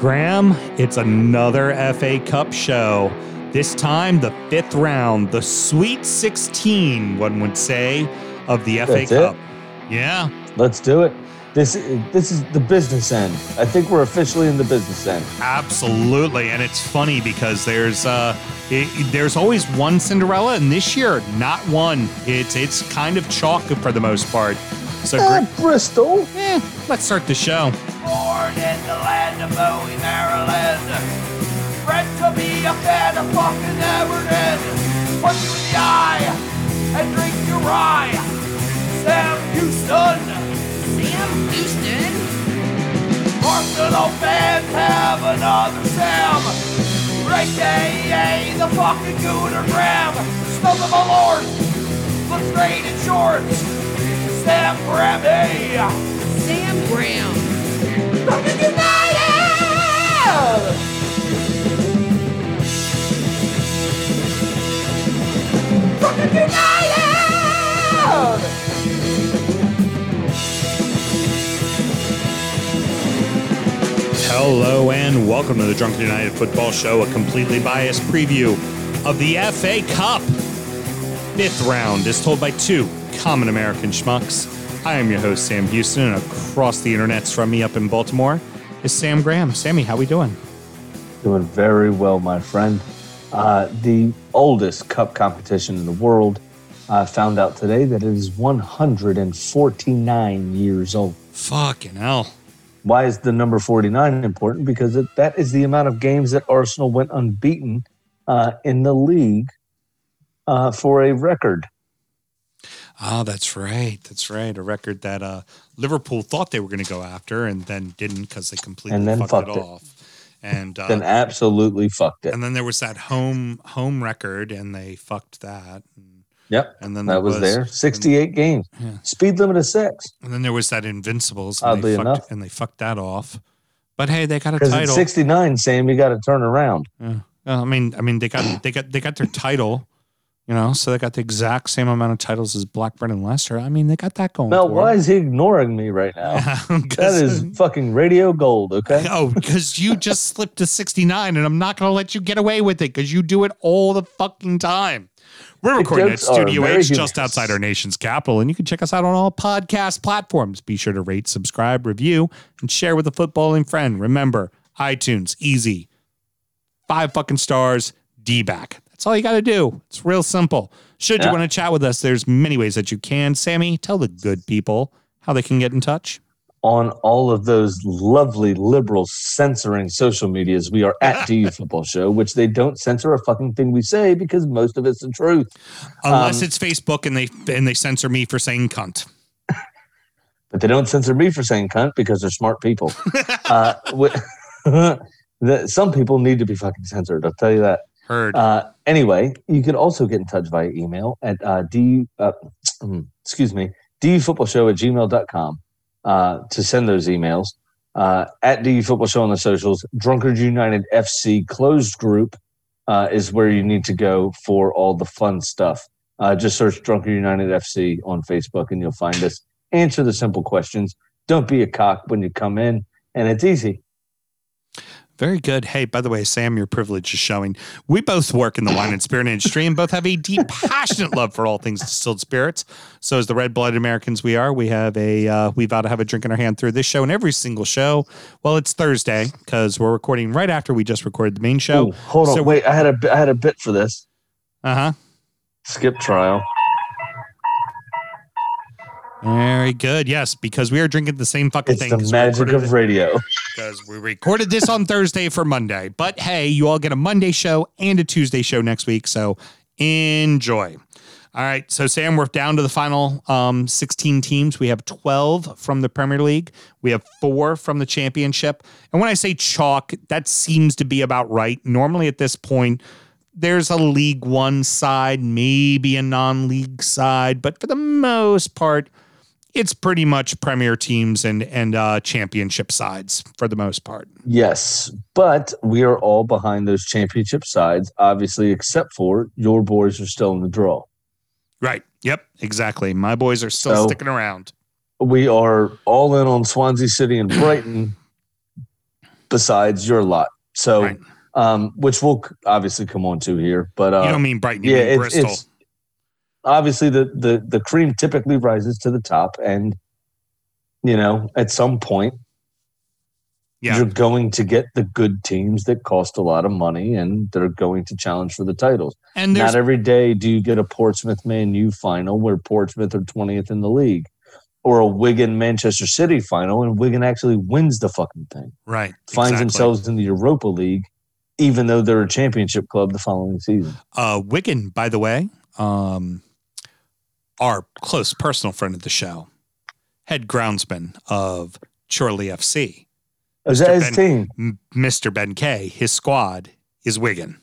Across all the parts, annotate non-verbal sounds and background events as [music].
Graham, it's another FA Cup show. This time, the fifth round, the Sweet 16, one would say, of the FA That's it? Cup. Yeah. Let's do it. This this is the business end. I think we're officially in the business end. Absolutely, and it's funny because there's uh, it, there's always one Cinderella, and this year not one. It's it's kind of chalk for the most part. So Gra- Bristol. eh, let's start the show. In the land of Bowie, Maryland. Bred to be a fan of fucking Everton. Punch you in the eye and drink your rye. Sam Houston. Sam Houston? Arsenal fans have another Sam. AKA the fucking Gooner Graham. Of a lord. Looks great in shorts. Sam Grammy. Sam Graham. Hello and welcome to the Drunken United Football Show, a completely biased preview of the FA Cup. Fifth round is told by two common American schmucks. I am your host, Sam Houston, and across the internets from me up in Baltimore is Sam Graham. Sammy, how are we doing? Doing very well, my friend. Uh, the oldest cup competition in the world. I found out today that it is 149 years old. Fucking hell. Why is the number 49 important? Because it, that is the amount of games that Arsenal went unbeaten uh, in the league uh, for a record. Oh, that's right. That's right. A record that uh, Liverpool thought they were going to go after and then didn't because they completely And then fucked, fucked it, it. off. And uh, Then absolutely fucked it. and then there was that home home record, and they fucked that. Yep. and then That was there. 68 games. Yeah. Speed limit of six. And then there was that Invincibles, and Oddly they fucked, enough. and they fucked that off. But hey, they got a title. 69, Sam, you got to turn around. Yeah. Well, I mean, I mean, they got they got they got their title, you know, so they got the exact same amount of titles as Blackburn and Leicester. I mean, they got that going. Mel, why is he ignoring me right now? [laughs] That is [laughs] fucking radio gold, okay? [laughs] Oh, because you just slipped to 69 and I'm not going to let you get away with it because you do it all the fucking time. We're recording at Studio H just humorous. outside our nation's capital, and you can check us out on all podcast platforms. Be sure to rate, subscribe, review, and share with a footballing friend. Remember, iTunes, easy. Five fucking stars, D back. That's all you got to do. It's real simple. Should you want to chat with us, there's many ways that you can. Sammy, tell the good people how they can get in touch. On all of those lovely liberal censoring social medias, we are at [laughs] DU Football Show, which they don't censor a fucking thing we say because most of it's the truth. Unless Um, it's Facebook and they and they censor me for saying cunt. [laughs] But they don't censor me for saying cunt because they're smart people. [laughs] uh, wi- the, some people need to be fucking censored. I'll tell you that. Heard. Uh, anyway, you can also get in touch via email at uh, du, uh, [clears throat] excuse me, dufootballshow at gmail.com uh, to send those emails. Uh, at DU Football Show on the socials, Drunkard United FC closed group uh, is where you need to go for all the fun stuff. Uh, just search Drunkard United FC on Facebook and you'll find us. Answer the simple questions. Don't be a cock when you come in, and it's easy. Very good. Hey, by the way, Sam, your privilege is showing. We both work in the wine and spirit industry and both have a deep, [laughs] passionate love for all things distilled spirits. So, as the red-blooded Americans we are, we have a uh, we vow to have a drink in our hand through this show and every single show. Well, it's Thursday because we're recording right after we just recorded the main show. Ooh, hold on, So- wait. I had a I had a bit for this. Uh huh. Skip trial. Very good. Yes, because we are drinking the same fucking It's thing. the 'cause we magic of radio. because we recorded this on Thursday for Monday. But hey, you all get a Monday show and a Tuesday show next week. So enjoy. All right. So, Sam, we're down to the final um, 16 teams. We have 12 from the Premier League, we have four from the Championship. And when I say chalk, that seems to be about right. Normally, at this point, there's a League One side, maybe a non league side, but for the most part, it's pretty much premier teams and and uh, championship sides for the most part. Yes, but we are all behind those championship sides, obviously, except for your boys are still in the draw. Right. Yep. Exactly. My boys are still So- sticking around. We are all in on Swansea City and Brighton. besides your lot. So, Right. um, which we'll obviously come on to here, but uh, you don't mean Brighton, you yeah, mean it's, Bristol. it's obviously the the the cream typically rises to the top, and you know at some point Yeah. you're going to get the good teams that cost a lot of money and they're going to challenge for the titles. and Not every day do you get a Portsmouth Man U final where Portsmouth are 20th in the league, or a Wigan Manchester City final and Wigan actually wins the fucking thing, right. finds exactly. themselves in the Europa League, even though they're a championship club the following season. Uh, Wigan, by the way, um, our close personal friend of the show, head groundsman of Chorley FC, oh, Is that Mr. his Ben- team? Mr. Ben Kay, his squad is Wigan.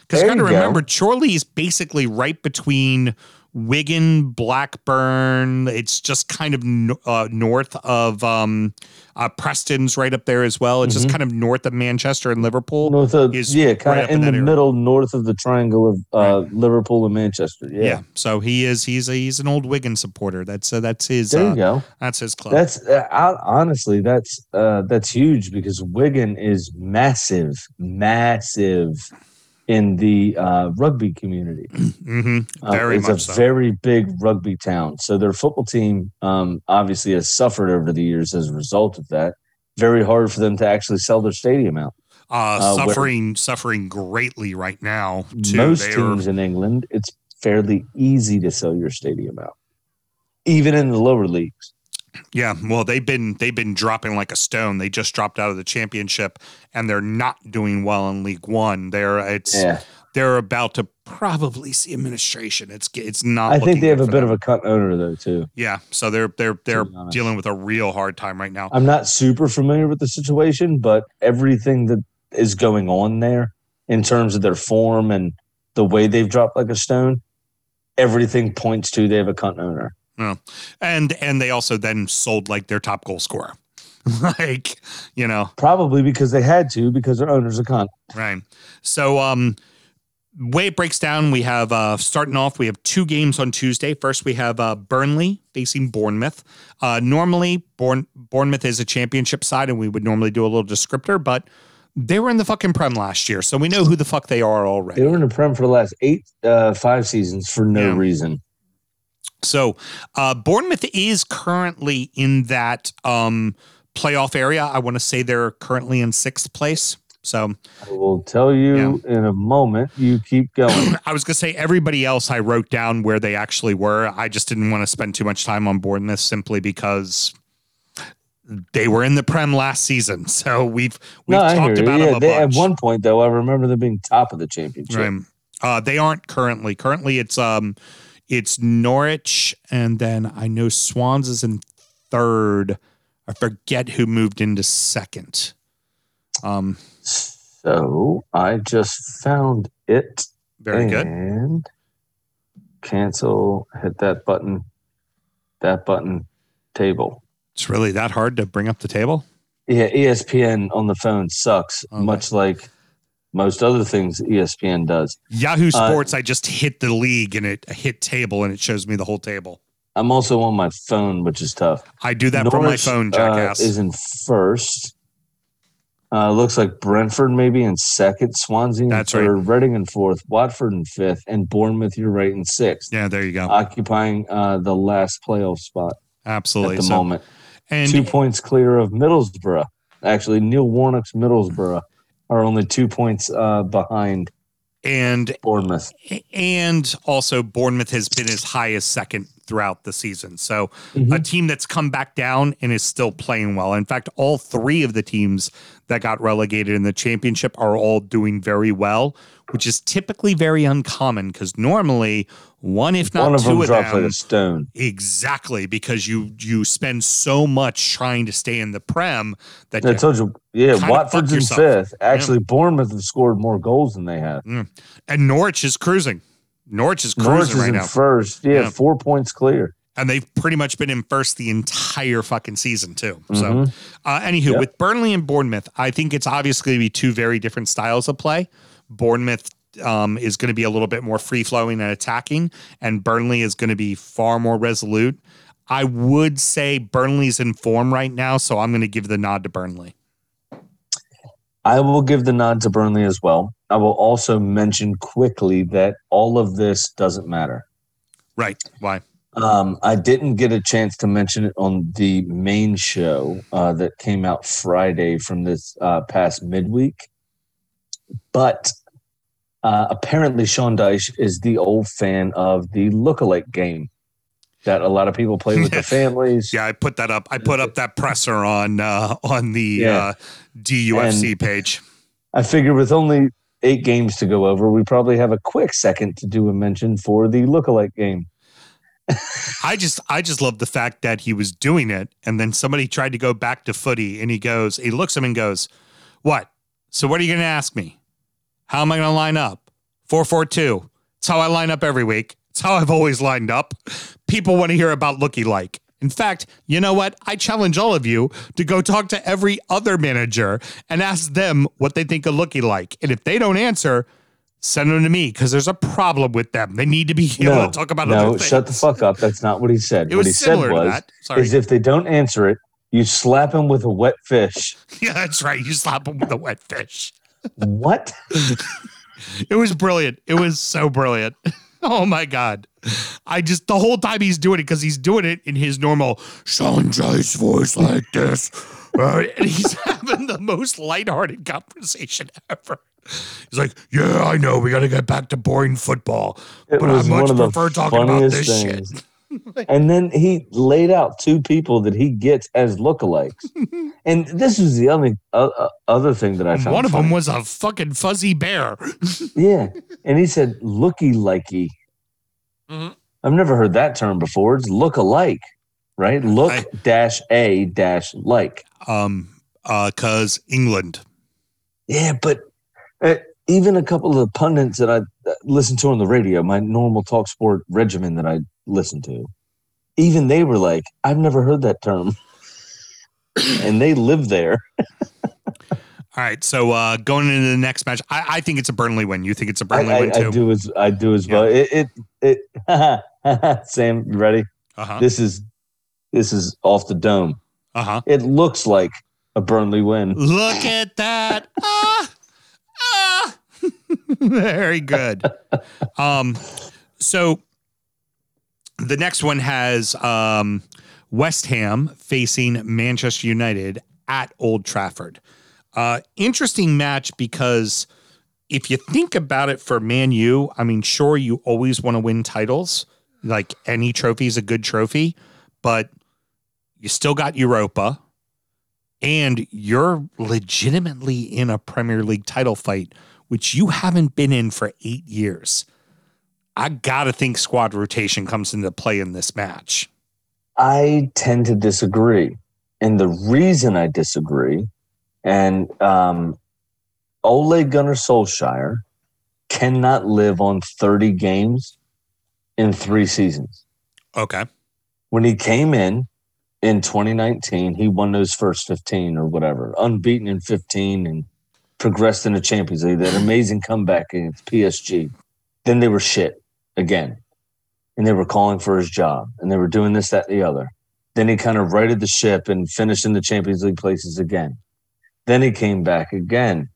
Because you got to remember, Chorley is basically right between Wigan, Blackburn. It's just kind of no- uh, north of um, uh, Preston's right up there as well. It's just Mhm. kind of north of Manchester and Liverpool. North of yeah, right kind up of in the area. middle, north of the triangle of uh, Liverpool and Manchester. Yeah, Yeah. So he is he's a, he's an old Wigan supporter. That's uh, that's his there uh, you go. that's his club. That's uh, I- honestly that's uh, that's huge because Wigan is massive, massive in the uh, rugby community. hmm Uh, it's much a so. very big rugby town. So their football team um, obviously has suffered over the years as a result of that. Very hard for them to actually sell their stadium out. uh, uh, suffering suffering greatly right now. Too. Most They are- teams in England, it's fairly easy to sell your stadium out, even in the lower leagues. Yeah, well, they've been they've been dropping like a stone. They just dropped out of the championship, and they're not doing well in League One. They're it's Yeah, they're about to probably see administration. It's it's not. I think they have a bit them. of a cut owner though too. yeah. So they're they're they're dealing with a real hard time right now. I'm not super familiar with the situation, but everything that is going on there in terms of their form and the way they've dropped like a stone, everything points to they have a cunt owner. And and they also then sold like their top goal scorer, [laughs] like you know Probably because they had to because their owner's a cunt. Right. So, um, way it breaks down, we have uh, starting off, we have two games on Tuesday. First, we have uh, Burnley facing Bournemouth. Uh, normally, Bourne, Bournemouth is a championship side, and we would normally do a little descriptor, but they were in the fucking Prem last year, so we know who the fuck they are already. They were in the Prem for the last eight, uh, five seasons for no Yeah. reason. So, uh, Bournemouth is currently in that um, playoff area. I want to say they're currently in sixth place. So, I will tell you in a moment. You keep going. [clears throat] I was going to say everybody else I wrote down where they actually were. I just didn't want to spend too much time on Bournemouth simply because they were in the Prem last season. [laughs] So we've we've no, talked about Yeah, them a they, at one point though, I remember them being top of the championship. Right. Uh, they aren't currently. Currently, it's um, it's Norwich, and then I know Swans is in third. I forget who moved into second. Um, So I just found it. very good. And cancel. Hit that button. That button. Table. It's really that hard to bring up the table. Yeah, ESPN on the phone sucks, Okay. much like most other things ESPN does. Yahoo Uh, Sports, I just hit the league and it hit table and it shows me the whole table. I'm also on my phone, which is tough. I do that from my Norwich, phone, uh, jackass. is in first. Uh, looks like Brentford maybe in second, Swansea in That's right. Reading in fourth, Watford in fifth, and Bournemouth, you're right, in sixth, yeah, there you go. occupying uh, the last playoff spot Absolutely. at the So, moment. and two points clear of Middlesbrough. Actually, Neil Warnock's Middlesbrough are only two points uh, behind and Bournemouth. and also Bournemouth has been as high as second throughout the season. So Mm-hmm. a team that's come back down and is still playing well. In fact, all three of the teams that got relegated in the championship are all doing very well, which is typically very uncommon because normally one, if not One of two them of drops them, like a stone. exactly because you you spend so much trying to stay in the prem that I told you, yeah, Watford's in fifth. Actually, Bournemouth have scored more goals than they have. Mm. and Norwich is cruising. Norwich is cruising Norwich is right in now. first. Yeah, Yeah. four points clear. And they've pretty much been in first the entire fucking season too. So, Mhm. uh, anywho, Yep. with Burnley and Bournemouth, I think it's obviously going to be two very different styles of play. Bournemouth um, is going to be a little bit more free flowing and attacking, and Burnley is going to be far more resolute. I would say Burnley's in form right now, so I'm going to give the nod to Burnley. I will give the nod to Burnley as well. I will also mention quickly that all of this doesn't matter. Right. Why? Um, I didn't get a chance to mention it on the main show uh, that came out Friday from this uh, past midweek, but uh, apparently Sean Dyche is the old fan of the lookalike game that a lot of people play with their [laughs] families. Yeah, I put that up. I put up that presser on uh, on the Yeah. uh, DUFC page. I figure with only eight games to go over, we probably have a quick second to do a mention for the lookalike game. I just I just love the fact that he was doing it, and then somebody tried to go back to footy, and he goes, he looks at him and goes, "What? So what are you going to ask me? How am I going to line up? Four four two. It's how I line up every week. It's how I've always lined up. People want to hear about looky like." In fact, you know what? I challenge all of you to go talk to every other manager and ask them what they think of looky like. And if they don't answer, send them to me because there's a problem with them. They need to be able No, to talk about no, shut the fuck up. That's not what he said. What he said was. Is if they don't answer it, you slap him with a wet fish. [laughs] Yeah, that's right. You slap them with a wet fish. what? [laughs] It was brilliant. It was so brilliant. [laughs] Oh my god! I just the whole time he's doing it because he's doing it in his normal Sean Dyche's voice like this, right? And he's having the most lighthearted conversation ever. He's like, "Yeah, I know. We got to get back to boring football, It but I much one of the prefer talking about this things. [laughs] shit." and then he laid out two people that he gets as lookalikes. [laughs] and this was the only uh, uh, other thing that I found. One of them was a fucking fuzzy bear. [laughs] yeah, and he said looky likey. Mhm. I've never heard that term before. It's look alike, right? Look I- dash a dash like. Um, uh, cause England. Yeah, but even a couple of the pundits that I uh, listen to on the radio, my normal talk sport regimen that I listen to, even they were like, "I've never heard that term," [laughs] and they live there. [laughs] All right, so uh, going into the next match, I, I think it's a Burnley win. You think it's a Burnley I, win too? I do as I do as well. It it, it [laughs] Sam, you ready? Uh huh. This is this is off the dome. Uh huh. It looks like a Burnley win. Look at that. Ah. [laughs] Very good. Um, so the next one has um, West Ham facing Manchester United at Old Trafford. Uh, interesting match because if you think about it for Man U, I mean, sure, you always want to win titles. Like any trophy is a good trophy, but you still got Europa and you're legitimately in a Premier League title fight, which you haven't been in for eight years. I gotta think squad rotation comes into play in this match. I tend to disagree. And the reason I disagree, and um, Ole Gunnar Solskjaer cannot live on 30 games in three seasons. Okay. When he came in in 2019, he won those first 15 or whatever, unbeaten in 15 and progressed in the Champions League. That amazing comeback against PSG. Then they were shit again. And they were calling for his job and they were doing this, that, the other. Then he kind of righted the ship and finished in the Champions League places again. Then he came back again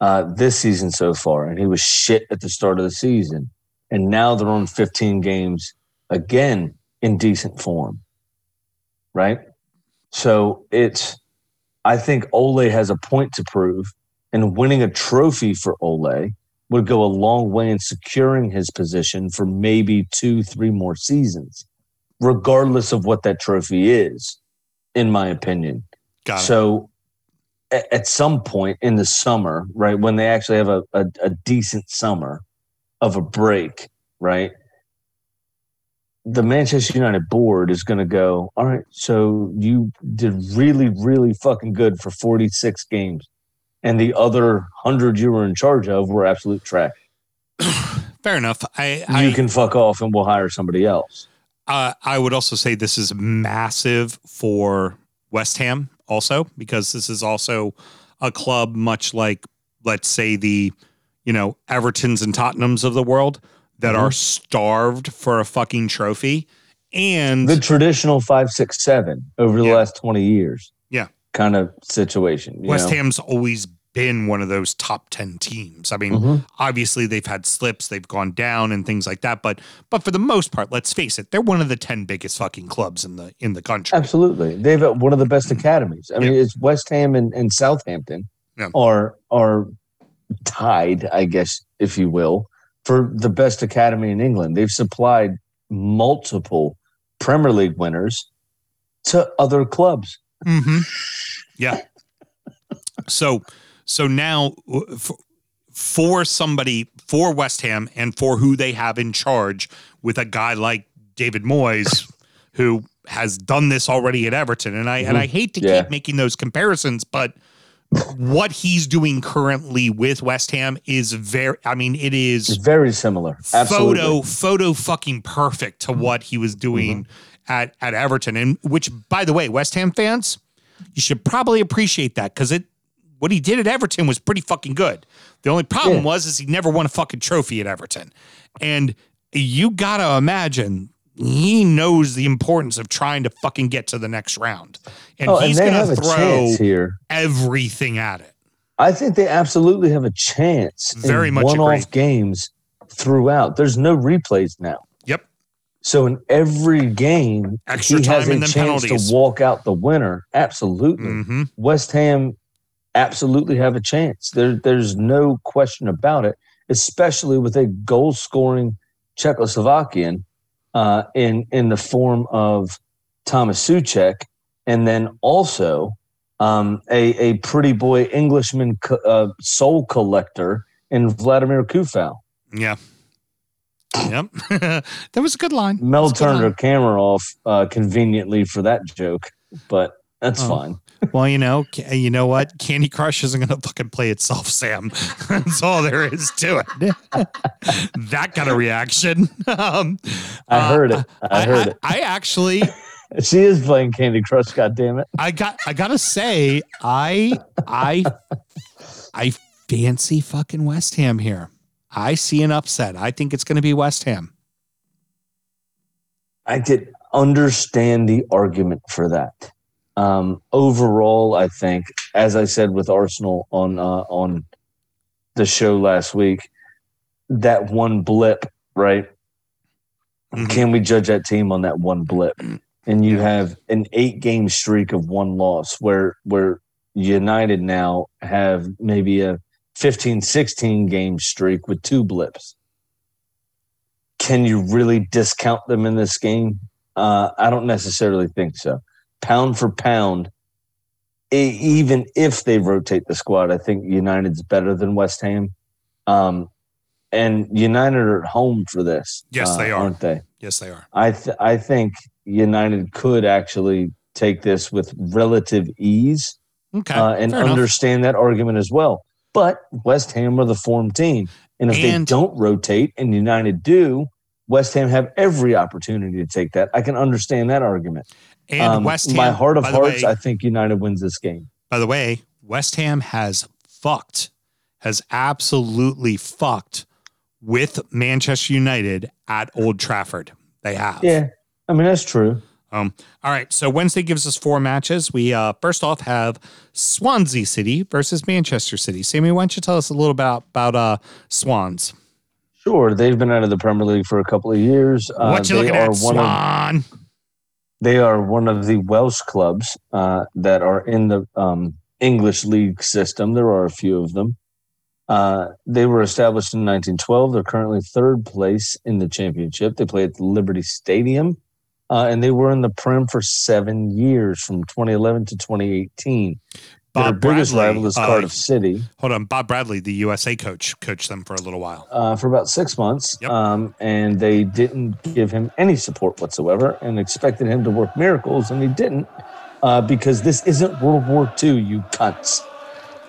uh, this season so far, and he was shit at the start of the season. And now they're on 15 games again in decent form. Right? So it's, I think Ole has a point to prove, and winning a trophy for Ole would go a long way in securing his position for maybe two, three more seasons, regardless of what that trophy is, in my opinion. Got it. So at some point in the summer, right, when they actually have a, a, a decent summer of a break, right, the Manchester United board is going to go, all right, so you did really, really fucking good for 46 games. And the other 100 you were in charge of were absolute trash. [clears throat] Fair enough. I You can fuck off and we'll hire somebody else. uh, I would also say this is massive for West Ham also because this is also a club much like let's say the you know Evertons and Tottenhams of the world that Mhm. are starved for a fucking trophy and The traditional five, six, seven over the Yeah. last 20 years. Yeah. Kind of situation. you West know? Ham's always been one of those top 10 teams. I mean, Mhm. obviously they've had slips, they've gone down and things like that, but but for the most part, let's face it, they're one of the 10 biggest fucking clubs in the in the country. Absolutely, they've got one of the best academies. I mean, it's West Ham and, and Southampton Yeah. are are tied, I guess, if you will, for the best academy in England. They've supplied multiple Premier League winners to other clubs. Mm-hmm. Yeah. So, so now for, for somebody for West Ham and for who they have in charge with a guy like David Moyes, [laughs] who has done this already at Everton, and I and I mm-hmm. hate to Yeah. keep making those comparisons, but what he's doing currently with West Ham is very. I mean, it is Very similar. Absolutely. photo photo fucking perfect to what he was doing mm-hmm. at at Everton and which by the way West Ham fans you should probably appreciate that cuz it what he did at Everton was pretty fucking good. The only problem Yeah. was is he never won a fucking trophy at Everton. And you got to imagine he knows the importance of trying to fucking get to the next round. And Oh, he's going to throw here. everything at it. I think they absolutely have a chance Very in much one-off games throughout. There's no replays now. Yep. So in every game, Extra he has a and then chance penalties. to walk out the winner. Absolutely. Mhm. West Ham absolutely have a chance. There, there's no question about it, especially with a goal scoring Czechoslovakian uh, in, in the form of Tomas Soucek, and then also um, a, a pretty boy Englishman co- uh, soul collector in Vladimir Coufal. Yeah. Yep. [laughs] that was a good line. Mel turned her camera off uh, conveniently for that joke, but that's Oh. fine. Well, you know, you know what? Candy Crush isn't going to fucking play itself, Sam. [laughs] That's all there is to it. [laughs] that kind of reaction. [laughs] Um, I uh, heard it. I, heard it. I actually, She is playing Candy Crush. God damn it! I got, I gotta say, I, I, I fancy fucking West Ham here. I see an upset. I think it's going to be West Ham. I could understand the argument for that. Um, overall, I think, as I said with Arsenal on uh, on the show last week, that one blip, right? Mhm. Can we judge that team on that one blip? And you have an eight game streak of one loss where where United now have maybe a 15, 16 game streak with two blips. Can you really discount them in this game? Uh, I don't necessarily think so. Pound for pound, even if they rotate the squad, I think United's better than West Ham. Um, and United are at home for this. Yes, uh, they are. aren't they? Yes, they are. I th- I think United could actually take this with relative ease Okay. uh, and fair enough. understand that argument as well. But West Ham are the form team, and if And- they don't rotate and United do, West Ham have every opportunity to take that. I can understand that argument. And Um, West Ham, my heart of hearts, way- I think United wins this game. By the way, West Ham has fucked, has absolutely fucked with Manchester United at Old Trafford. They have. Yeah, I mean that's true. Um, all right. So Wednesday gives us four matches. We uh, first off have Swansea City versus Manchester City. Sammy, why don't you tell us a little about about uh, Swans? Sure, they've been out of the Premier League for a couple of years. Uh, what you looking at, one of Swan? They are one of the Welsh clubs uh, that are in the um, English league system. There are a few of them. Uh, they were established in 1912. They're currently third place in the championship. They play at the Liberty Stadium, uh, and they were in the Prem for seven years, from 2011 to 2018. Their biggest Bradley, rival is uh, Cardiff City Hold on, Bob Bradley, the USA coach, coached them for a little while. uh, for about six months, Yep. um, and they didn't give him any support whatsoever, and expected him to work miracles, and he didn't, uh, because this isn't World War II, you cunts.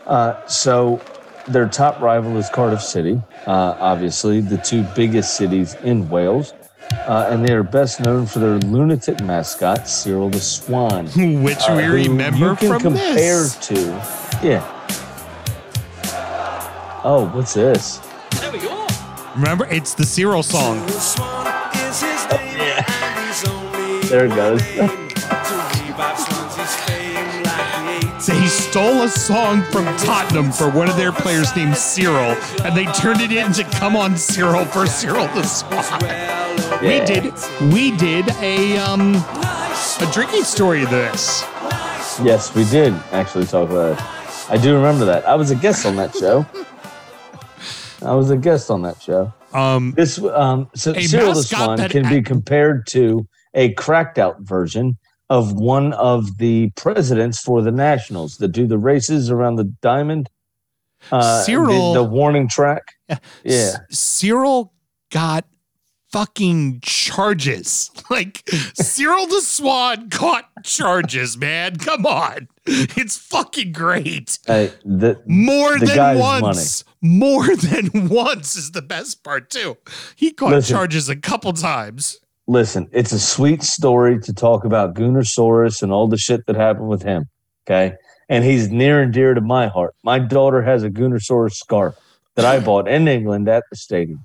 Uh, so their top rival is Cardiff City, uh, obviously the two biggest cities in Wales, uh, and they are best known for their lunatic mascot, Cyril the Swan. [laughs] Which uh, we who remember you can from compare this. to, yeah. Oh, what's this? There we go. Remember, it's the Cyril song. [laughs] There it goes. So he stole a song from Tottenham for one of their players named Cyril, and they turned it into "Come On Cyril" for Cyril the Swan. We did we did a um a drinking story of this. Yes, we did actually talk about it. I do remember that. I was a guest on that show. I was a guest on that show. Um, This um, so Cyril the Swan that can be compared to a cracked out version of one of the presidents for the Nationals that do the races around the diamond. Uh, Cyril- the, the warning track. Yeah. Yeah. C- Cyril got fucking charges. [laughs] Like Cyril the Swan caught charges, man. Come on. It's fucking great. Hey, the, More The than once. More [laughs] than once is the best part too. He caught Listen. charges a couple times. listen, it's a sweet story to talk about Gunnersaurus and all the shit that happened with him. Okay. And he's near and dear to my heart. My daughter has a Gunnersaurus scarf that I [laughs] bought in England at the stadium.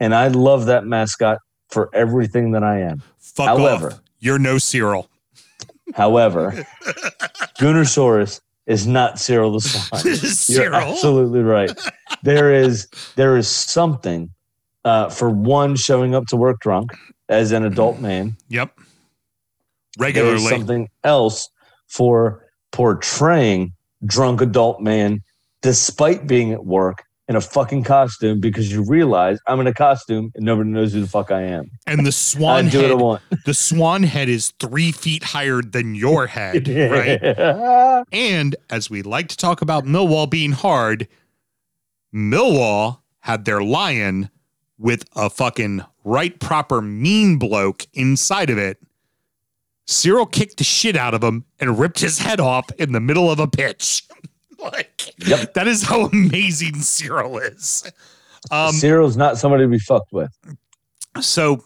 And I love that mascot for everything that I am. Fuck However- off. You're no Cyril. However, [laughs] Gunnersaurus is not Cyril the Swan. [laughs] You're absolutely right. There is there is something uh, for one showing up to work drunk as an adult man. Yep. Regularly. something else for portraying drunk adult man despite being at work in a fucking costume because you realize I'm in a costume and nobody knows who the fuck I am. And the I swan do what I head, want. the swan head is three feet higher than your head, [laughs] right? [laughs] And as we like to talk about Millwall being hard, Millwall had their lion with a fucking right proper mean bloke inside of it. Cyril kicked the shit out of him and ripped his head off in the middle of a pitch. [laughs] [laughs] like Yep. that is how amazing Cyril is. Um, Cyril's not somebody to be fucked with. so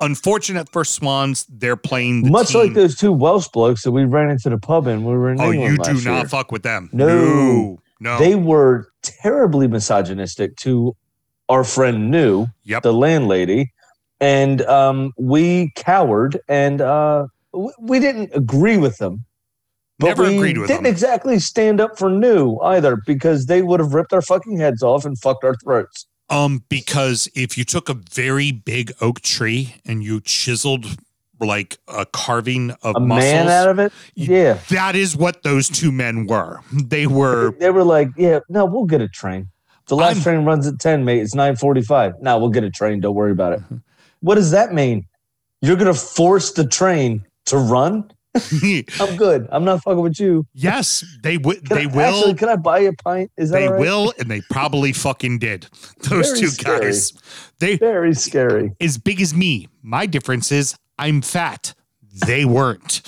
unfortunate for Swans, they're playing the Much team- like those two Welsh blokes that we ran into the pub in we were in Oh, England you do not year. fuck with them. No. no, no. They were terribly misogynistic to our friend New, Yep. the landlady, and um, we cowered and uh, we didn't agree with them. But Never we agreed with didn't them. exactly stand up for New either because they would have ripped our fucking heads off and fucked our throats. Um, because if you took a very big oak tree and you chiseled like a carving of A muscles, man out of it, yeah. that is what those two men were. [laughs] They were [laughs] They were like, "Yeah, no, we'll get a train. The last I'm- train runs at ten, mate. It's nine forty-five. Now we'll get a train. Don't worry about it." [laughs] What does that mean? You're gonna force the train to run? [laughs] I'm good. I'm not fucking with you. yes, they would. They I- will. Actually, can I buy a pint? Is that they right? will, and they probably fucking did. [laughs] Those Very two scary. guys. They Very scary. as big as me. My difference is I'm fat. They weren't.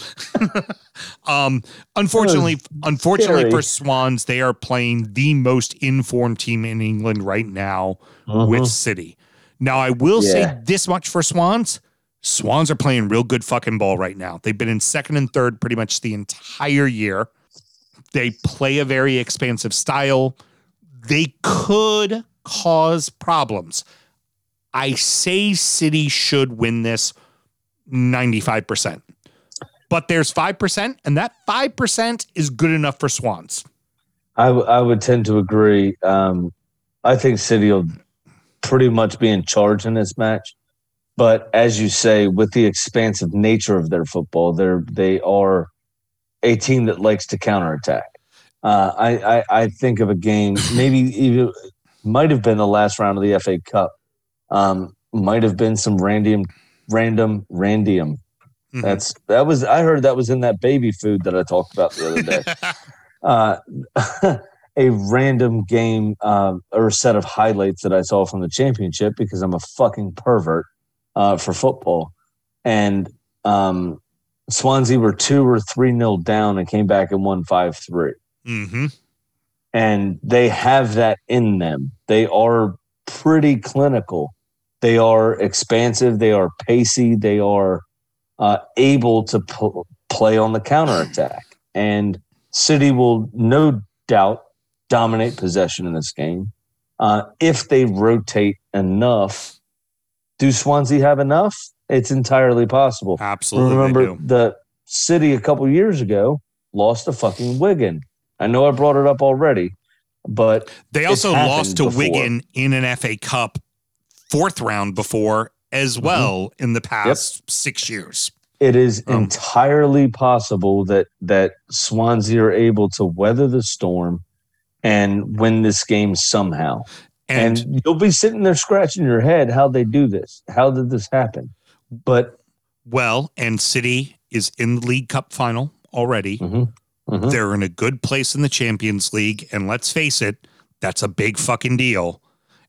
[laughs] um, unfortunately, unfortunately for. Swans, they are playing the most informed team in England right now with City. Now, I will say this much for Swans. Swans are playing real good fucking ball right now. They've been in second and third pretty much the entire year. They play a very expansive style. They could cause problems. I say City should win this 95%. But there's 5%, and that 5% is good enough for Swans. I, w- I would tend to agree. Um, I think City will pretty much be in charge in this match. But as you say, with the expansive nature of their football, they're they are a team that likes to counterattack. Uh, I, I I think of a game, maybe even might have been the last round of the FA Cup. Um, might have been some random, random, randium. Mhm. That's that was. I heard that was in that baby food that I talked about the other day [laughs] uh, [laughs] a random game um, or set of highlights that I saw from the championship because I'm a fucking pervert uh, for football. And um, Swansea were two or three nil down and came back and won five three. hmm And they have that in them. They are pretty clinical. They are expansive. They are pacey. They are uh, able to p- play on the counterattack. And City will no doubt dominate possession in this game. Uh, if they rotate enough, do Swansea have enough? It's entirely possible. Absolutely. Remember the City a couple years ago lost to fucking Wigan. I know I brought it up already, but They also lost to before. Wigan in an FA Cup fourth round before as Mm-hmm. well in the past six years. it is Um, entirely possible that that Swansea are able to weather the storm and win this game somehow. And, And, you'll be sitting there scratching your head how they do this. How did this happen? But well, and City is in the League Cup final already. Mhm. Mhm. They're in a good place in the Champions League. And let's face it, that's a big fucking deal.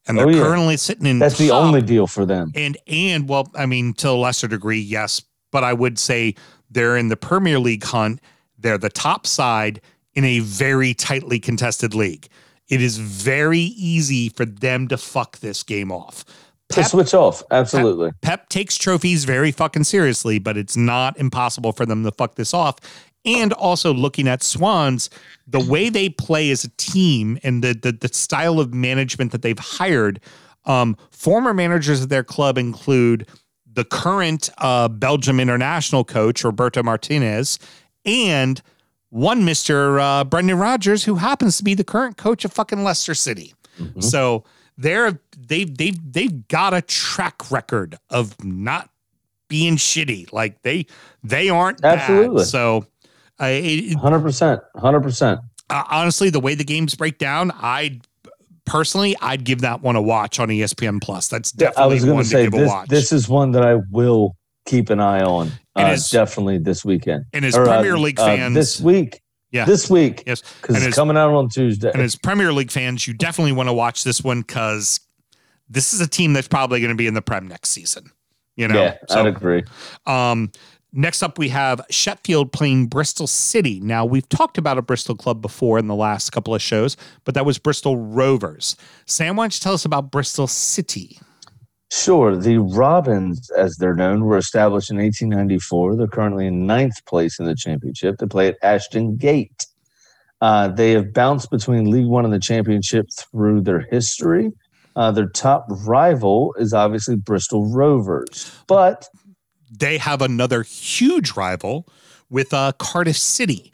And they're Oh, yeah. currently sitting in that's the top- only deal for them. And and well, I mean, to a lesser degree, yes, but I would say they're in the Premier League hunt. They're the top side in a very tightly contested league. It is very easy for them to fuck this game off. To switch off, absolutely. Pep takes trophies very fucking seriously, but it's not impossible for them to fuck this off. And also looking at Swans, the way they play as a team and the the, the style of management that they've hired, um, former managers of their club include the current uh, Belgium international coach Roberto Martinez and one Mister uh, Brendan Rodgers, who happens to be the current coach of fucking Leicester City. So they're they've they've they've got a track record of not being shitty. Like they they aren't bad. Absolutely. So. I Hundred percent, hundred percent. uh, honestly, the way the games break down, I personally I'd give that one a watch on ESPN Plus. That's I definitely was going one to say give a this. watch. This is one that I will keep an eye on. Uh, is- definitely this weekend. and as Or, uh, Premier League uh, fans, this week. Yeah. this week yes, because it's as, coming out on Tuesday. and as Premier League fans, you definitely want to watch this one because this is a team that's probably going to be in the Prem next season. You know, yeah, I'd agree. Um, next up, we have Sheffield playing Bristol City. Now, we've talked about a Bristol club before in the last couple of shows, but that was Bristol Rovers. Sam, why don't you tell us about Bristol City? Sure. The Robins, as they're known, were established in 1894. They're currently in ninth place in the championship. They play at Ashton Gate. Uh, they have bounced between League One and the championship through their history. Uh, their top rival is obviously Bristol Rovers, but They have another huge rival with uh, Cardiff City.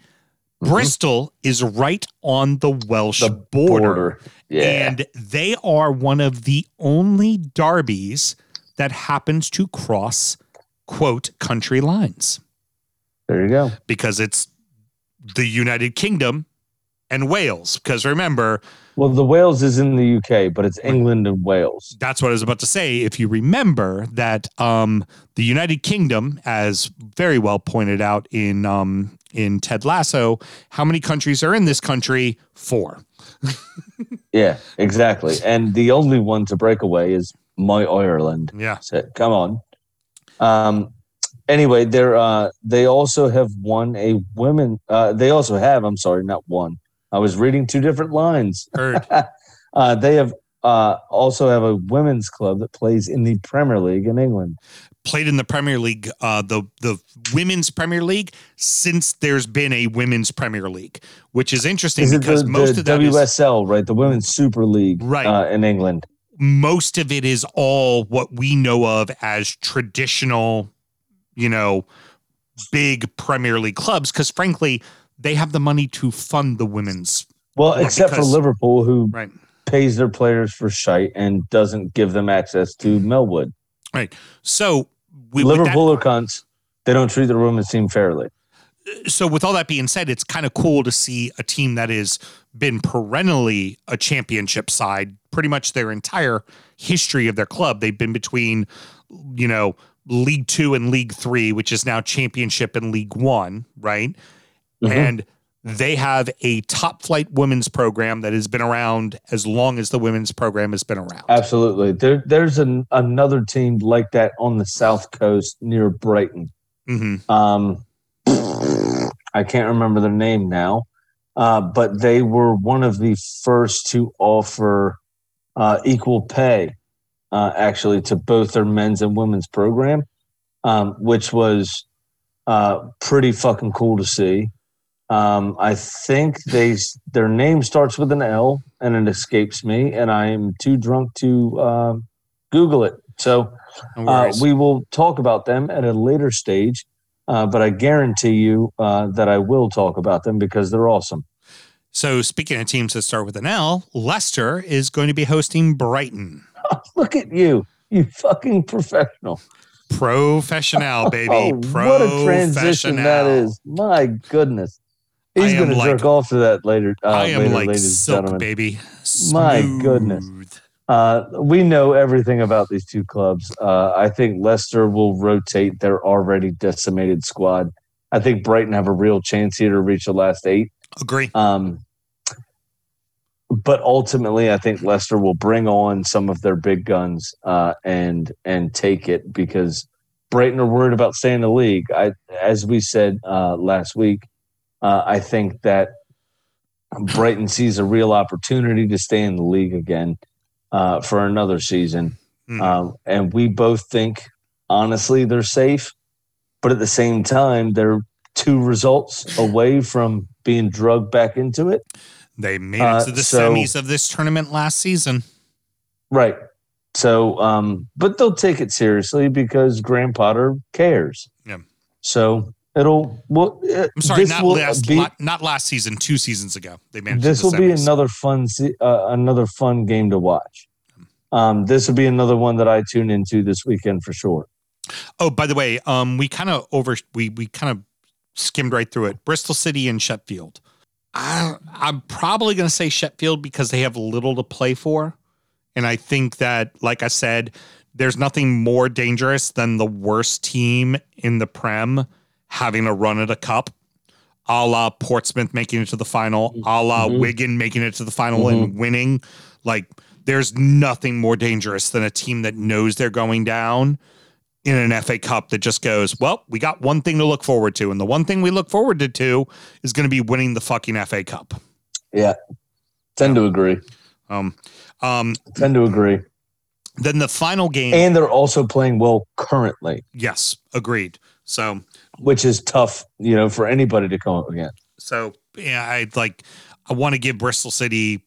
Bristol is right on the Welsh the border. border, yeah, And they are one of the only derbies that happens to cross, quote, country lines there you go. because it's the United Kingdom and Wales. Because remember, Well, the Wales is in the UK, but it's England and Wales. that's what I was about to say. If you remember that um, the United Kingdom, as very well pointed out in um, in Ted Lasso, how many countries are in this country? Four. [laughs] Yeah, exactly. And the only one to break away is my Ireland. Yeah. said, "Come on." Um. Anyway, they're uh, they also have won a women. Uh, they also have. I'm sorry, not one. I was reading two different lines. Heard. [laughs] Uh, they have uh, also have a women's club that plays in the Premier League in England. Played in the Premier League, uh, the the women's Premier League, since there's been a women's Premier League, which is interesting Is because the, most the of that is WSL, right? The Women's Super League, Right. uh, in England. most of it is all what we know of as traditional, you know, big Premier League clubs. Because frankly, they have the money to fund the women's. Well, except for Liverpool, who Right. pays their players for shite and doesn't give them access to Melwood. So we, with that- Liverpool are cunts. They don't treat the women's team fairly. so with all that being said, it's kind of cool to see a team that has been perennially a championship side pretty much their entire history of their club. They've been between, you know, League Two and League Three, which is now Championship and League One, right? Mhm. And they have a top flight women's program that has been around as long as the women's program has been around. Absolutely. There, there's an, another team like that on the South Coast near Brighton. hmm Um, I can't remember their name now, uh, but they were one of the first to offer uh, equal pay, uh, actually, to both their men's and women's program, um, which was uh, pretty fucking cool to see. Um, I think they their name starts with an L, and it escapes me, and I am too drunk to uh, Google it. So uh, we will talk about them at a later stage, uh, but I guarantee you uh, that I will talk about them because they're awesome. So, speaking of teams that start with an L, Leicester is going to be hosting Brighton. [laughs] Look at you, you fucking professional. Professional, baby. [laughs] Oh, what a transition that is! My goodness, he's going to like- jerk off to that later. Uh, I am later, like ladies silk, gentlemen. baby. My goodness. Uh, we know everything about these two clubs. Uh, I think Leicester will rotate their already decimated squad. I think Brighton have a real chance here to reach the last eight. Agree. Um, but ultimately, I think Leicester will bring on some of their big guns uh, and and take it because Brighton are worried about staying in the league. I, as we said uh, last week, uh, I think that Brighton sees a real opportunity to stay in the league again uh, for another season, um, and we both think honestly they're safe, but at the same time they're two results away from being drugged back into it. They made Uh, it to the so- semis of this tournament last season. Right. So, um, but they'll take it seriously because Graham Potter cares. Yeah. So it'll. Well, uh, I'm sorry, not last, be, not last season, two seasons ago. They managed this will be another fun, uh, another fun game to watch. Um, this will be another one that I tune into this weekend for sure. Oh, by the way, um, we kind of over we we kind of skimmed right through it. Bristol City and Sheffield. I, I'm probably going to say Sheffield because they have little to play for, and I think that, like I said, there's nothing more dangerous than the worst team in the Prem having a run at a cup, a la Portsmouth making it to the final, a la Mhm. Wigan making it to the final and winning. Like, there's nothing more dangerous than a team that knows they're going down in an FA Cup that just goes, well, we got one thing to look forward to. And the one thing we look forward to, to is going to be winning the fucking FA Cup. Yeah. Tend to agree. Um, um, Tend to agree. then the final game, And they're also playing well currently, yes, agreed. So, which is tough, you know, for anybody to come up against. so yeah, I like, I want to give Bristol City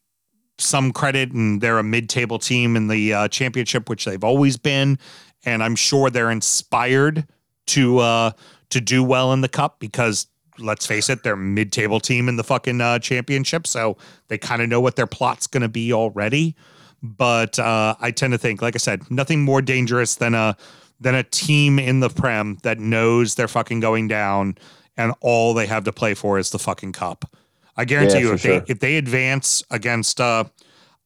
some credit, and they're a mid-table team in the uh, championship, which they've always been, and I'm sure they're inspired to uh, to do well in the cup because let's face it, they're mid-table team in the fucking uh, championship, so they kind of know what their plot's going to be already. But uh, I tend to think, like I said, nothing more dangerous than a than a team in the prem that knows they're fucking going down, and all they have to play for is the fucking cup. I guarantee Yeah, you, if sure. they if they advance against, uh,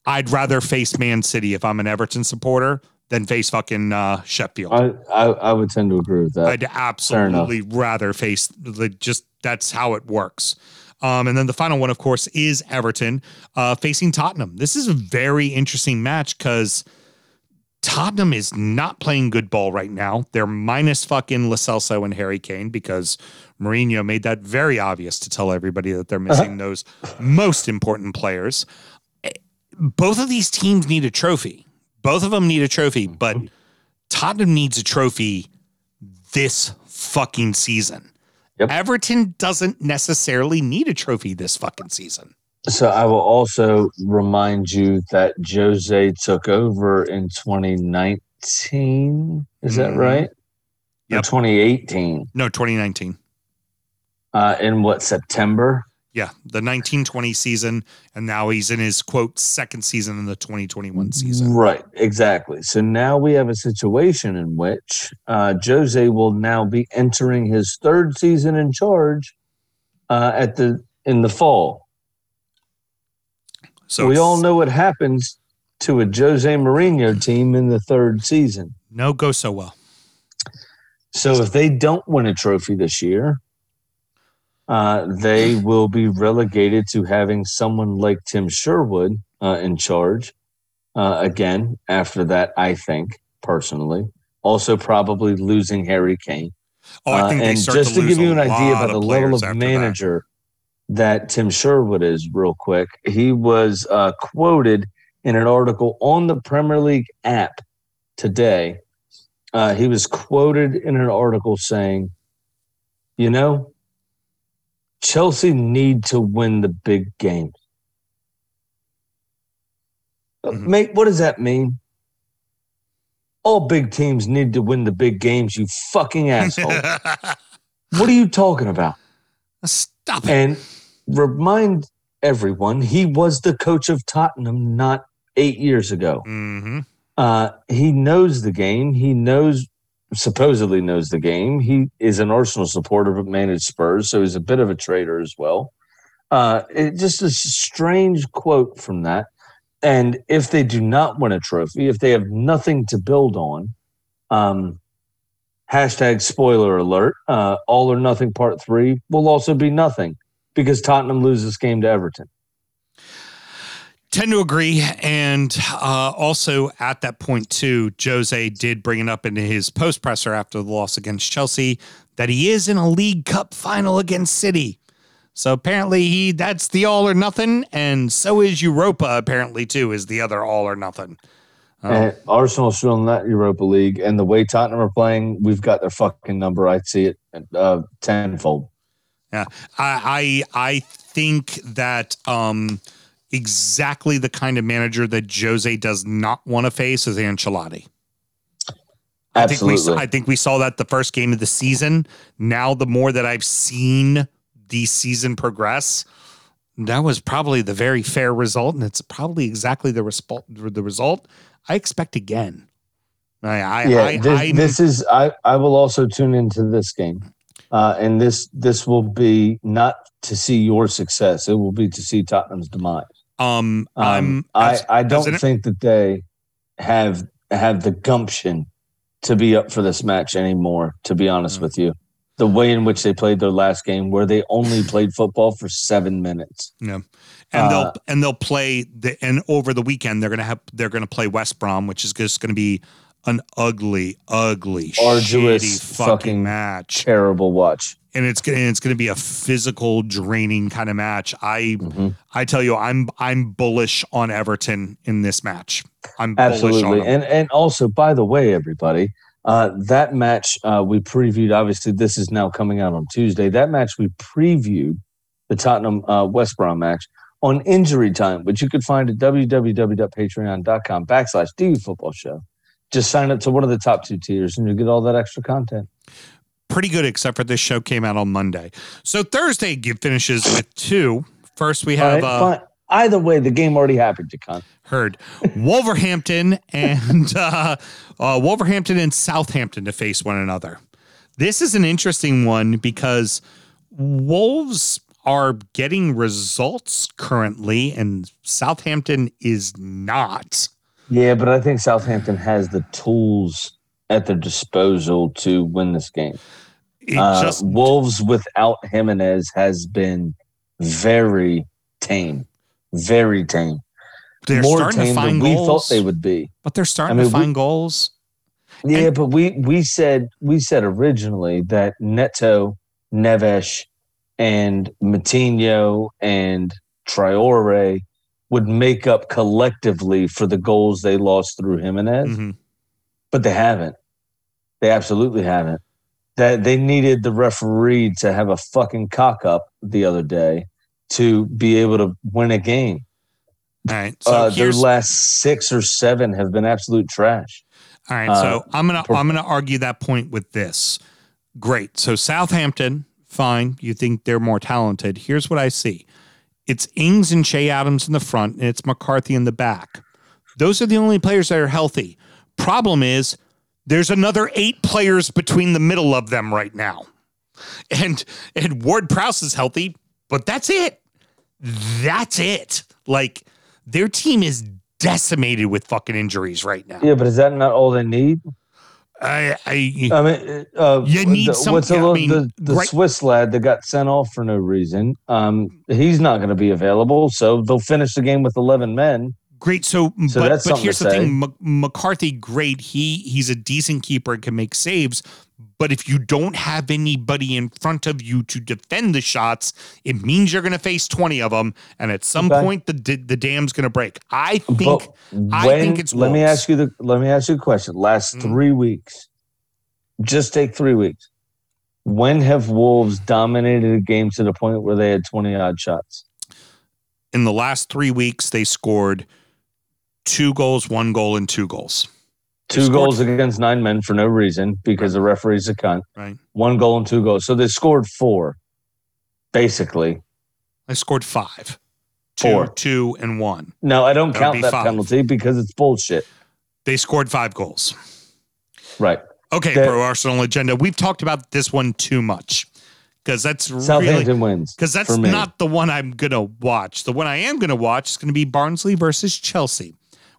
I'd rather face Man City if I'm an Everton supporter than face fucking uh, Sheffield. I, I, I would tend to agree with that. I'd absolutely rather face the just that's how it works. Um, and then the final one, of course, is Everton uh, facing Tottenham. This is a very interesting match because Tottenham is not playing good ball right now. They're minus fucking Lo Celso and Harry Kane because Mourinho made that very obvious to tell everybody that they're missing those most important players. Eh, Both of these teams need a trophy. Both of them need a trophy, but Tottenham needs a trophy this fucking season. Yep. Everton doesn't necessarily need a trophy this fucking season. So I will also remind you that Jose took over in 2019. Is that Mhm. right? Yep. 2018. No, 2019. Uh, in what September? Yeah, the 1920 season. And now he's in his quote second season in the 2021 season. Right, exactly. So now we have a situation in which uh, Jose will now be entering his third season in charge uh, at the in the fall. So we all know what happens to a Jose Mourinho team in the third season. no go so well. So if they don't win a trophy this year, uh, they will be relegated to having someone like Tim Sherwood uh, in charge uh, again. After that, I think personally, also probably losing Harry Kane. Oh, I think Uh, they and start just to, lose give you an idea about the level of manager that. Tim Sherwood is, real quick, he was uh, quoted in an article on the Premier League app today. Uh, he was quoted in an article saying, "You know, Chelsea need to win the big games." Uh, Mhm. Mate, what does that mean? All big teams need to win the big games, you fucking asshole. [laughs] what are you talking about? Stop it. And remind everyone, he was the coach of Tottenham not eight years ago. hmm Uh, he knows the game. He knows, supposedly knows the game. He is an Arsenal supporter, but managed Spurs, so he's a bit of a traitor as well. Uh, it just a strange quote from that. And if they do not win a trophy, if they have nothing to build on, um, hashtag spoiler alert, uh, all or nothing part three will also be nothing because Tottenham loses game to Everton. Tend to agree. And uh, also at that point, too, Jose did bring it up in his post presser after the loss against Chelsea that he is in a League Cup final against City. So apparently he that's the all or nothing, and so is Europa apparently too is the other all or nothing. And Arsenal still in that Europa League, and the way Tottenham are playing, we've got their fucking number. I'd see it uh, tenfold. Yeah, I I, I think that um, exactly the kind of manager that Jose does not want to face is Ancelotti. I think we Absolutely. I think we saw that the first game of the season. Now the more that I've seen the season progress, that was probably the very fair result, and it's probably exactly the result. The result I expect again. I, I, yeah, I, this, this is. I I will also tune into this game, uh, and this this will be not to see your success. It will be to see Tottenham's demise. um, Um, I'm I don't think that they have have the gumption to be up for this match anymore. To be honest Mm. with you, the way in which they played their last game, where they only played football for seven minutes. and Uh, they'll and they'll play the and over the weekend they're gonna have they're gonna play West Brom, which is just gonna be an ugly, ugly, Arduous shitty fucking, fucking match, Terrible watch. and it's gonna it's gonna be a physical, draining kind of match. I Mhm. I tell you, I'm I'm bullish on Everton in this match. I'm bullish Absolutely, and and also, by the way, everybody, uh, that match uh, we previewed. Obviously, this is now coming out on Tuesday. That match we previewed, the Tottenham uh, West Brom match on Injury Time, which you could find at www.patreon.com backslash DU Football Show. Just sign up to one of the top two tiers, and you get all that extra content. pretty good, except for this show came out on Monday. So Thursday finishes with two. First, we have right, uh. Either way, the game already happened, cunt. heard Wolverhampton [laughs] and uh, uh, Wolverhampton and Southampton to face one another. This is an interesting one because Wolves are getting results currently, and Southampton is not. Yeah, but I think Southampton has the tools at their disposal to win this game. Uh, just Wolves without Jimenez has been very tame, very tame. they're More starting to tame find than we thought they would be. but they're starting I mean, to we- find goals. Yeah, And- but we we said we said originally that Neto, Neves, and Moutinho and Traore would make up collectively for the goals they lost through Jimenez. Mhm. but they haven't. They absolutely haven't. That they needed the referee to have a fucking cock up the other day to be able to win a game. All right, so uh, their last six or seven have been absolute trash. All right, Uh, so I'm gonna per- I'm gonna argue that point with this. Great. So Southampton, fine. You think they're more talented. Here's what I see. It's Ings and Che Adams in the front, and it's McCarthy in the back. Those are the only players that are healthy. Problem is, there's another eight players between the middle of them right now. And and Ward Prowse is healthy, but that's it. That's it. Like their team is decimated with fucking injuries right now. Yeah, but is that not all they need? I, I I mean, uh, You need the, some- What's the, I mean, the, the great- Swiss lad that got sent off for no reason? Um, he's not going to be available, so they'll finish the game with eleven men. Great. So, So but, but here's the thing: M- McCarthy, great. He he's a decent keeper and can make saves. But if you don't have anybody in front of you to defend the shots, it means you're going to face twenty of them, and at some Okay. point the the dam's going to break. I think. But I think it's Let me ask you the. Let me ask you a question. Last Mhm. three weeks, just take three weeks. When have Wolves dominated a game to the point where they had twenty odd shots? in the last three weeks, they scored two goals, one goal, and two goals. They Two scored- goals against nine men for no reason because the referee's a cunt. Right. One goal and two goals, so they scored four, basically. They scored five. two, Four. two, and one. No, I don't That count that five. penalty because it's bullshit. They scored five goals. Right. Okay, That- pro Arsenal agenda. We've talked about this one too much because that's really wins. because that's not the one I'm gonna watch. The one I am gonna watch is gonna be Barnsley versus Chelsea.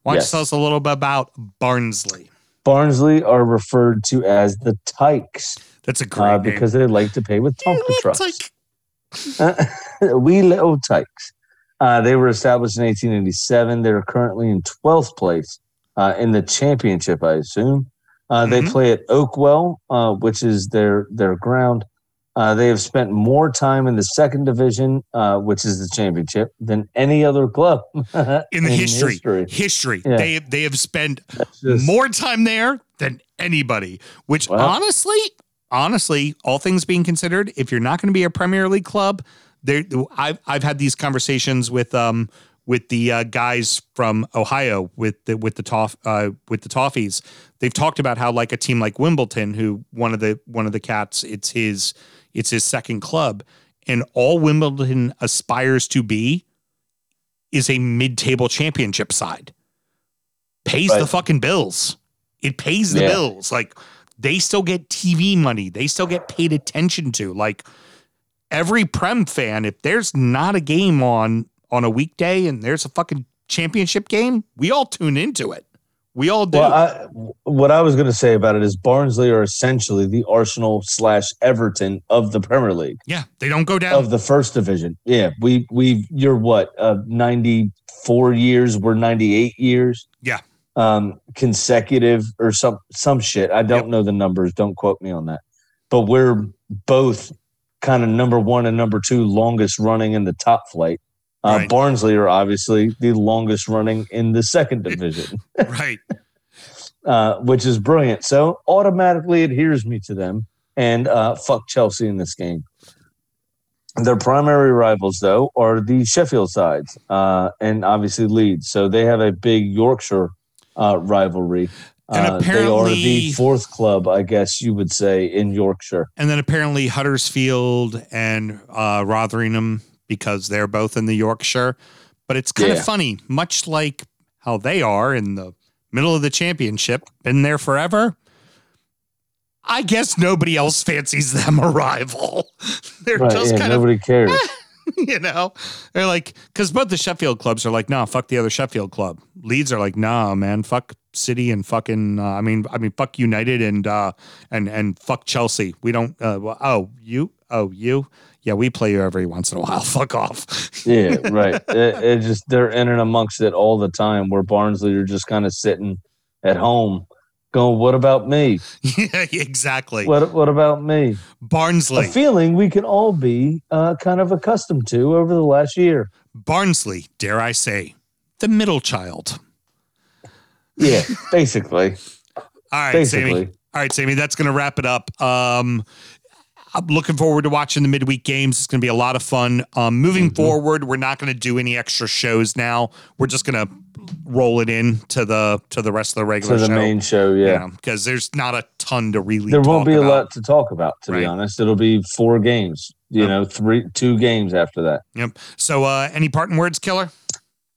Why don't Yes. you tell us a little bit about Barnsley? Barnsley are referred to as the Tykes That's a great uh, name. because they like to pay with Tonka like- [laughs] we little Tykes. Uh, they were established in 1887. They're currently in 12th place uh, in the championship, I assume. Uh, They Mhm. play at Oakwell, uh, which is their their ground. Uh, they have spent more time in the second division, uh, which is the championship, than any other club [laughs] in the history, history, Yeah. they they have spent just- more time there than anybody. Which Well- honestly, honestly, all things being considered, if you're not going to be a Premier League club, there I've I've had these conversations with um with the uh, guys from Ohio with the with the toff uh, with the Toffees. They've talked about how like a team like Wimbledon, who one of the one of the cats, it's his it's his second club, and all Wimbledon aspires to be is a mid-table championship side. Pays the fucking bills. It pays the Yeah. bills. Like they still get TV money. They still get paid attention to. Like every Prem fan, if there's not a game on on a weekday and there's a fucking championship game, we all tune into it. We all do. Well, I, what I was going to say about it is Barnsley are essentially the Arsenal slash Everton of the Premier League yeah, they don't go down. of the first division. Yeah, we we you're what uh, ninety four years. We're ninety eight years. Yeah. um, consecutive or some some shit. I don't Yep. know the numbers. Don't quote me on that. But we're both kind of number one and number two longest running in the top flight. Uh, Right. Barnsley are obviously the longest running in the second division [laughs] [laughs] right. uh, which is brilliant. So automatically adheres me to them and uh, fuck Chelsea in this game. Their primary rivals, though, are the Sheffield sides uh, and obviously Leeds. So they have a big Yorkshire uh, rivalry. And Uh, they are apparently- the fourth club, I guess you would say, in Yorkshire. And then apparently Huddersfield and uh, Rotherham because they're both in the Yorkshire. But it's kind Yeah. of funny, much like how they are in the middle of the championship, been there forever. I guess nobody else fancies them a rival. [laughs] They're Right? just Yeah, kind of nobody cares. [laughs] you know, they're like, because both the Sheffield clubs are like, nah, fuck the other Sheffield club. Leeds are like, nah, man, fuck City and fucking, uh, I mean, I mean, fuck United and uh, and and fuck Chelsea. We don't. Uh, well, oh, you, oh, you, yeah, we play you every once in a while. [laughs] Fuck off. yeah, [laughs] right. It, it just they're in and amongst it all the time. Where Barnsley are just kind of sitting at home, going, "What about me? [laughs] yeah, exactly. What what about me?" Barnsley. A feeling we can all be uh, kind of accustomed to over the last year. Barnsley, dare I say, the middle child. Yeah, basically. All right, Sammy. All right, Sammy, that's going to wrap it up. Um, I'm looking forward to watching the midweek games. It's going to be a lot of fun. Um, moving Mhm. forward, we're not going to do any extra shows now. We're just going to roll it in to the to the rest of the regular To the show. main show, yeah. because there's not a ton to really. There won't be a lot to talk about, to Right. be honest. It'll be four games. You Yep. know, three, two games after that. Yep. So, uh, any parting words, Killer?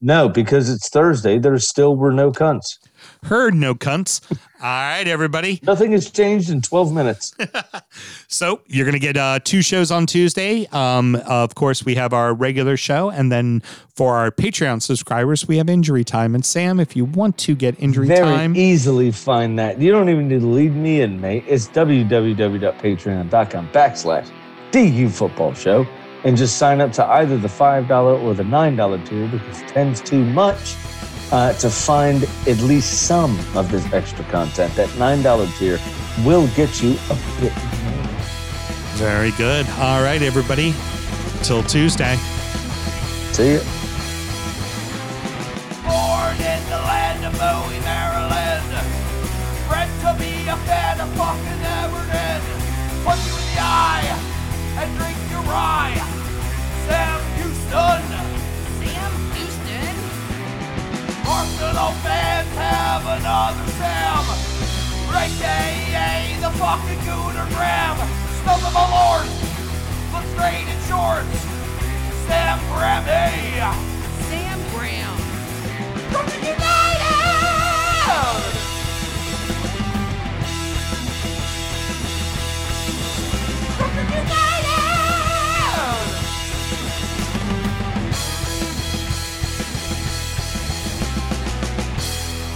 No, because it's Thursday. There still were no cunts. Heard no cunts. All right, everybody. [laughs] Nothing has changed in twelve minutes. [laughs] So you're going to get uh, two shows on Tuesday. Um, of course, we have our regular show, and then for our Patreon subscribers, we have Injury Time. And Sam, if you want to get Injury time, Very Time, easily find that. You don't even need to lead me in, mate. It's www.patreon.com backslash DU Football Show. And just sign up to either the $5 or the $9 tier because 10's too much uh, to find at least some of this extra content. That $9 tier will get you a bit more. very good. All right, everybody. Till Tuesday. See ya. Born in the land of Bowie, Maryland. Bred to be a fan of fucking Everton. Punch you in the eye and drink rye. Sam Houston. Sam Houston. Arsenal fans have another Sam. AKA the fucking Gooner Graham. Stump of a lord. Look straight in shorts. Sam Grammy. ground. Brooklyn United! Brooklyn United!